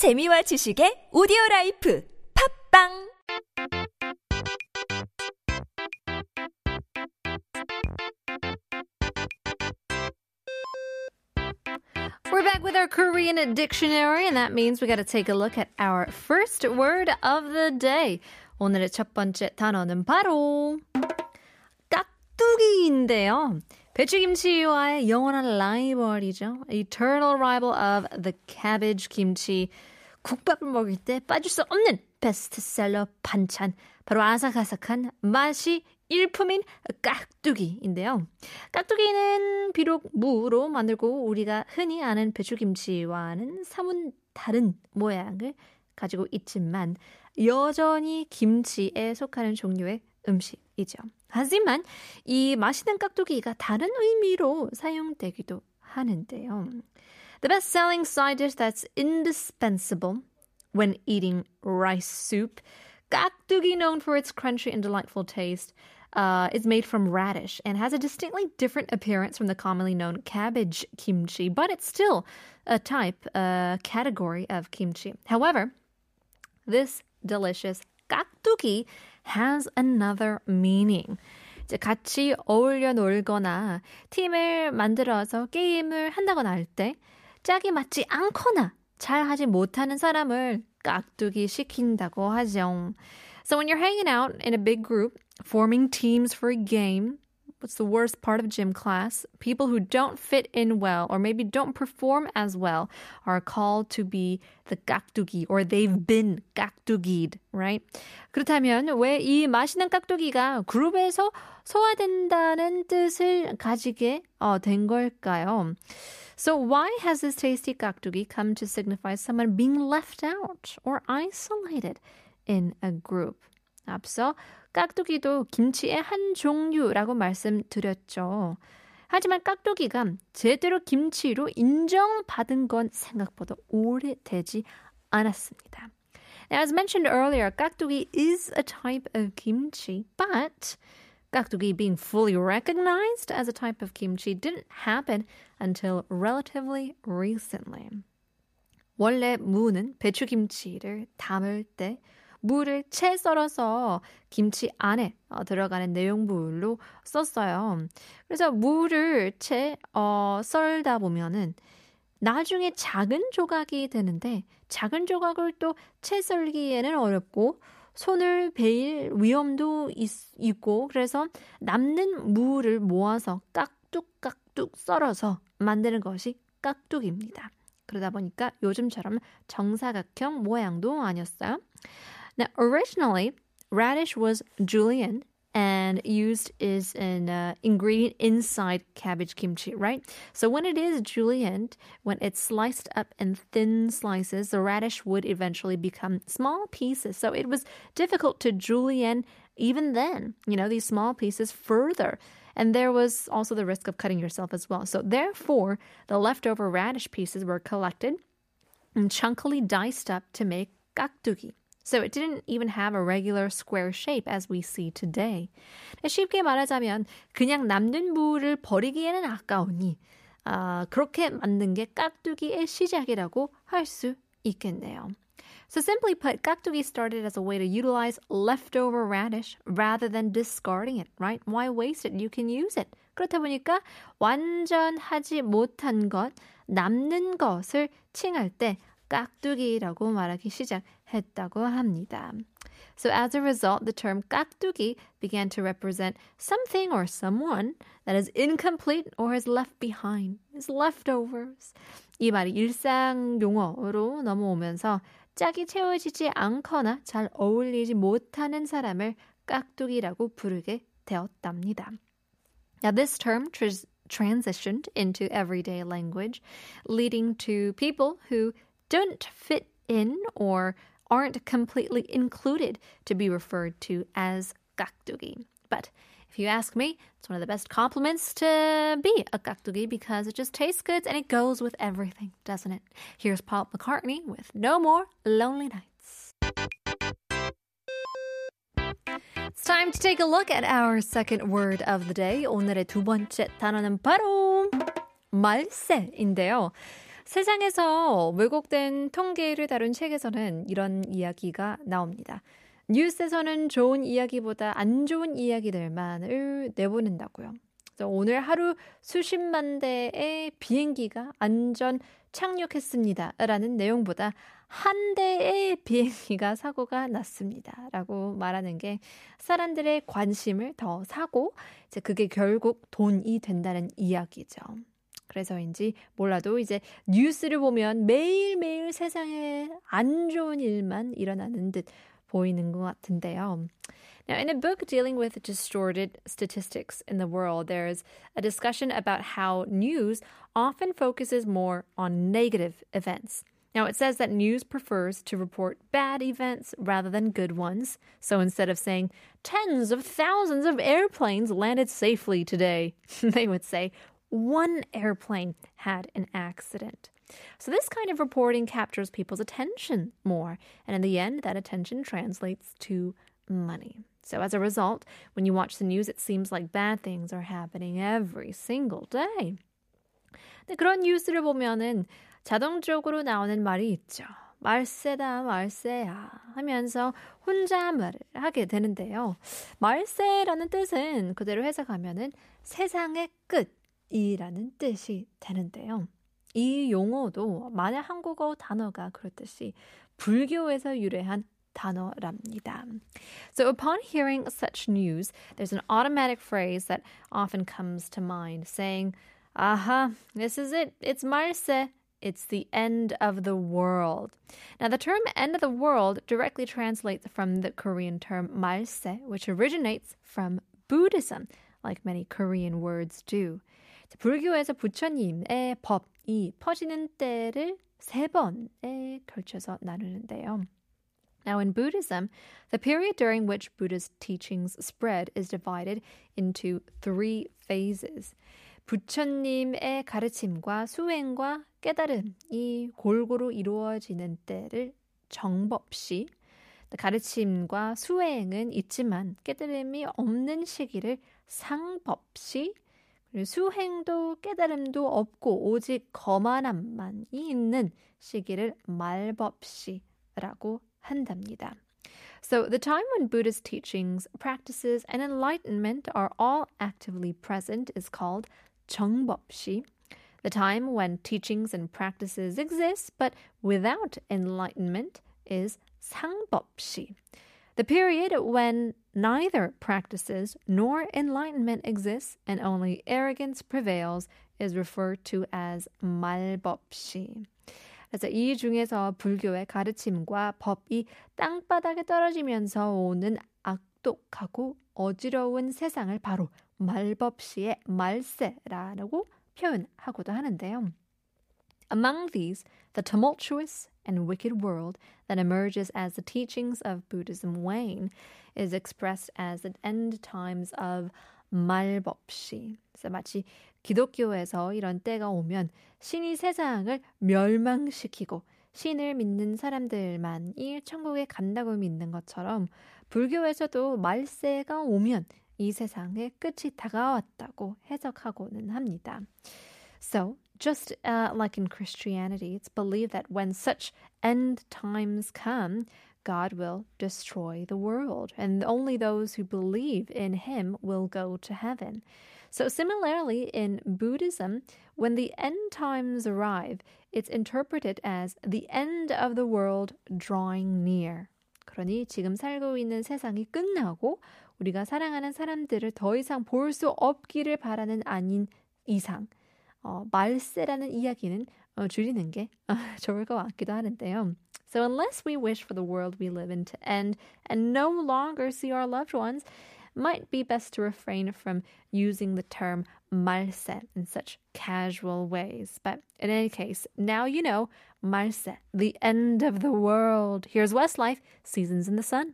재미와 지식의 오디오 라이프 팝빵 We're back with our Korean dictionary, and that means we got to take a look at our first word of the day. 오늘의 첫 번째 단어는 바로 깍두기인데요. 배추김치와의 영원한 라이벌이죠. Eternal rival of the cabbage 김치. 국밥을 먹을 때 빠질 수 없는 베스트셀러 반찬. 바로 아삭아삭한 맛이 일품인 깍두기인데요. 깍두기는 비록 무로 만들고 우리가 흔히 아는 배추김치와는 사뭇 다른 모양을 가지고 있지만 여전히 김치에 속하는 종류의 음식이죠. 하지만 이 맛있는 깍두기가 다른 의미로 사용되기도 하는데요. The best-selling side dish that's indispensable when eating rice soup, 깍두기 known for its crunchy and delightful taste, uh, is made from radish and has a distinctly different appearance from the commonly known cabbage kimchi, but it's still a type, a category of kimchi. However, this delicious 깍두기 has another meaning. 이제 같이 어울려 놀거나 팀을 만들어서 게임을 한다거나 할 때 짝이 맞지 않거나 잘 하지 못하는 사람을 깍두기 시킨다고 하죠. So when you're hanging out in a big group, forming teams for a game, what's the worst part of gym class? People who don't fit in well or maybe don't perform as well are called to be the 깍두기 or they've been 깍두기ed, right? 그렇다면 왜 이 맛있는 깍두기가 그룹에서 소화된다는 뜻을 가지게 어, 된 걸까요? So why has this tasty 깍두기 come to signify someone being left out or isolated in a group? 앞서 깍두기도 김치의 한 종류라고 말씀드렸죠. 하지만 깍두기가 제대로 김치로 인정받은 건 생각보다 오래되지 않았습니다. Now, as mentioned earlier, 깍두기 is a type of kimchi, but 깍두기 being fully recognized as a type of kimchi didn't happen until relatively recently. 원래 무는 배추김치를 담을 때 무를 채 썰어서 김치 안에 어, 들어가는 내용물로 썼어요. 그래서 무를 채 어, 썰다 보면은 나중에 작은 조각이 되는데 작은 조각을 또 채 썰기에는 어렵고 손을 베일 위험도 있, 있고 그래서 남는 무를 모아서 깍둑깍둑 썰어서 만드는 것이 깍둑입니다. 그러다 보니까 요즘처럼 정사각형 모양도 아니었어요. Now, originally, radish was julienne and used is an uh, ingredient inside cabbage kimchi, right? So when it is julienne, when it's sliced up in thin slices, the radish would eventually become small pieces. So it was difficult to julienne even then, you know, these small pieces further. And there was also the risk of cutting yourself as well. So therefore, the leftover radish pieces were collected and chunkily diced up to make gakdugi. So it didn't even have a regular square shape as we see today. 쉽게 말하자면 그냥 남는 무를 버리기에는 아까우니 아, 그렇게 만든 게 깍두기의 시작이라고 할 수 있겠네요. So simply put, 깍두기 started as a way to utilize leftover radish rather than discarding it, right? Why waste it? You can use it. 그렇다 보니까 완전하지 못한 것, 남는 것을 칭할 때 깍두기라고 말하기 시작했다고 합니다. So as a result, the term 깍두기 began to represent something or someone that is incomplete or is left behind, is leftovers. 이 말이 일상 용어로 넘어오면서 짝이 채워지지 않거나 잘 어울리지 못하는 사람을 깍두기라고 부르게 되었답니다. Now this term tr- transitioned into everyday language, leading to people who don't fit in or aren't completely included to be referred to as 깍두기. But if you ask me, it's one of the best compliments to be a 깍두기 because it just tastes good and it goes with everything, doesn't it? Here's Paul McCartney with No More Lonely Nights. It's time to take a look at our second word of the day. 오늘의 두 번째 단어는 바로 말세인데요. 세상에서 왜곡된 통계를 다룬 책에서는 이런 이야기가 나옵니다. 뉴스에서는 좋은 이야기보다 안 좋은 이야기들만을 내보낸다고요. 오늘 하루 수십만 대의 비행기가 안전 착륙했습니다. 라는 내용보다 한 대의 비행기가 사고가 났습니다. 라고 말하는 게 사람들의 관심을 더 사고, 이제 그게 결국 돈이 된다는 이야기죠. 그래서인지 몰라도 이제 뉴스를 보면 매일매일 세상에 안 좋은 일만 일어나는 듯 보이는 것 같은데요. Now, in a book dealing with distorted statistics in the world, there's a discussion about how news often focuses more on negative events. Now, it says that news prefers to report bad events rather than good ones. So instead of saying, tens of thousands of airplanes landed safely today, they would say, one airplane had an accident. So, this kind of reporting captures people's attention more, and in the end, that attention translates to money. So, as a result, when you watch the news, it seems like bad things are happening every single day. 근데 그런 뉴스를 보면은 자동적으로 나오는 말이 있죠. 말세다, 말세야 하면서 혼잣말을 하게 되는데요. 말세라는 뜻은 그대로 해석하면은 세상의 끝 이라는 뜻이 되는데요. 이 용어도 만약 한국어 단어가 그렇듯이 불교에서 유래한 단어랍니다. So upon hearing such news, there's an automatic phrase that often comes to mind saying, aha, this is it. It's 말세. It's the end of the world. Now, the term end of the world directly translates from the Korean term 말세, which originates from Buddhism, Like many Korean words do. 불교에서 부처님의 법이 퍼지는 때를 세 번에 걸쳐서 나누는데요. Now, in Buddhism, the period during which Buddha's teachings spread is divided into three phases. 부처님의 가르침과 수행과 깨달음이 골고루 이루어지는 때를 정법시, 가르침과 수행은 있지만 깨달음이 없는 시기를 상법시, 수행도 깨달음도 없고 오직 거만함만이 있는 시기를 말법시라고 한답니다. So the time when Buddhist teachings, practices, and enlightenment are all actively present is called 정법시. The time when teachings and practices exist but without enlightenment is 상법시. The period when neither practices nor enlightenment exists and only arrogance prevails is referred to as 말법시. 그래서 이 중에서 불교의 가르침과 법이 땅바닥에 떨어지면서 오는 악독하고 어지러운 세상을 바로 말법시의 말세라고 표현하고도 하는데요. Among these, the tumultuous and wicked world that emerges as the teachings of Buddhism wane is expressed as the end times of 말법시. 그래서 마치 기독교에서 이런 때가 오면 신이 세상을 멸망시키고 신을 믿는 사람들만이 천국에 간다고 믿는 것처럼 불교에서도 말세가 오면 이 세상의 끝이 다가왔다고 해석하고는 합니다. So, just uh, like in Christianity, it's believed that when such end times come, God will destroy the world, and only those who believe in Him will go to heaven. So, similarly, in Buddhism, when the end times arrive, it's interpreted as the end of the world drawing near. 그러니 지금 살고 있는 세상이 끝나고 우리가 사랑하는 사람들을 더 이상 볼 수 없기를 바라는 아닌 이상 어, 말세라는 이야기는 어, 줄이는 게 어, 좋을 것 같기도 하는데요. So unless we wish for the world we live in to end and no longer see our loved ones, might be best to refrain from using the term 말세 in such casual ways. But in any case, now you know 말세, the end of the world. Here's Westlife, Seasons in the Sun.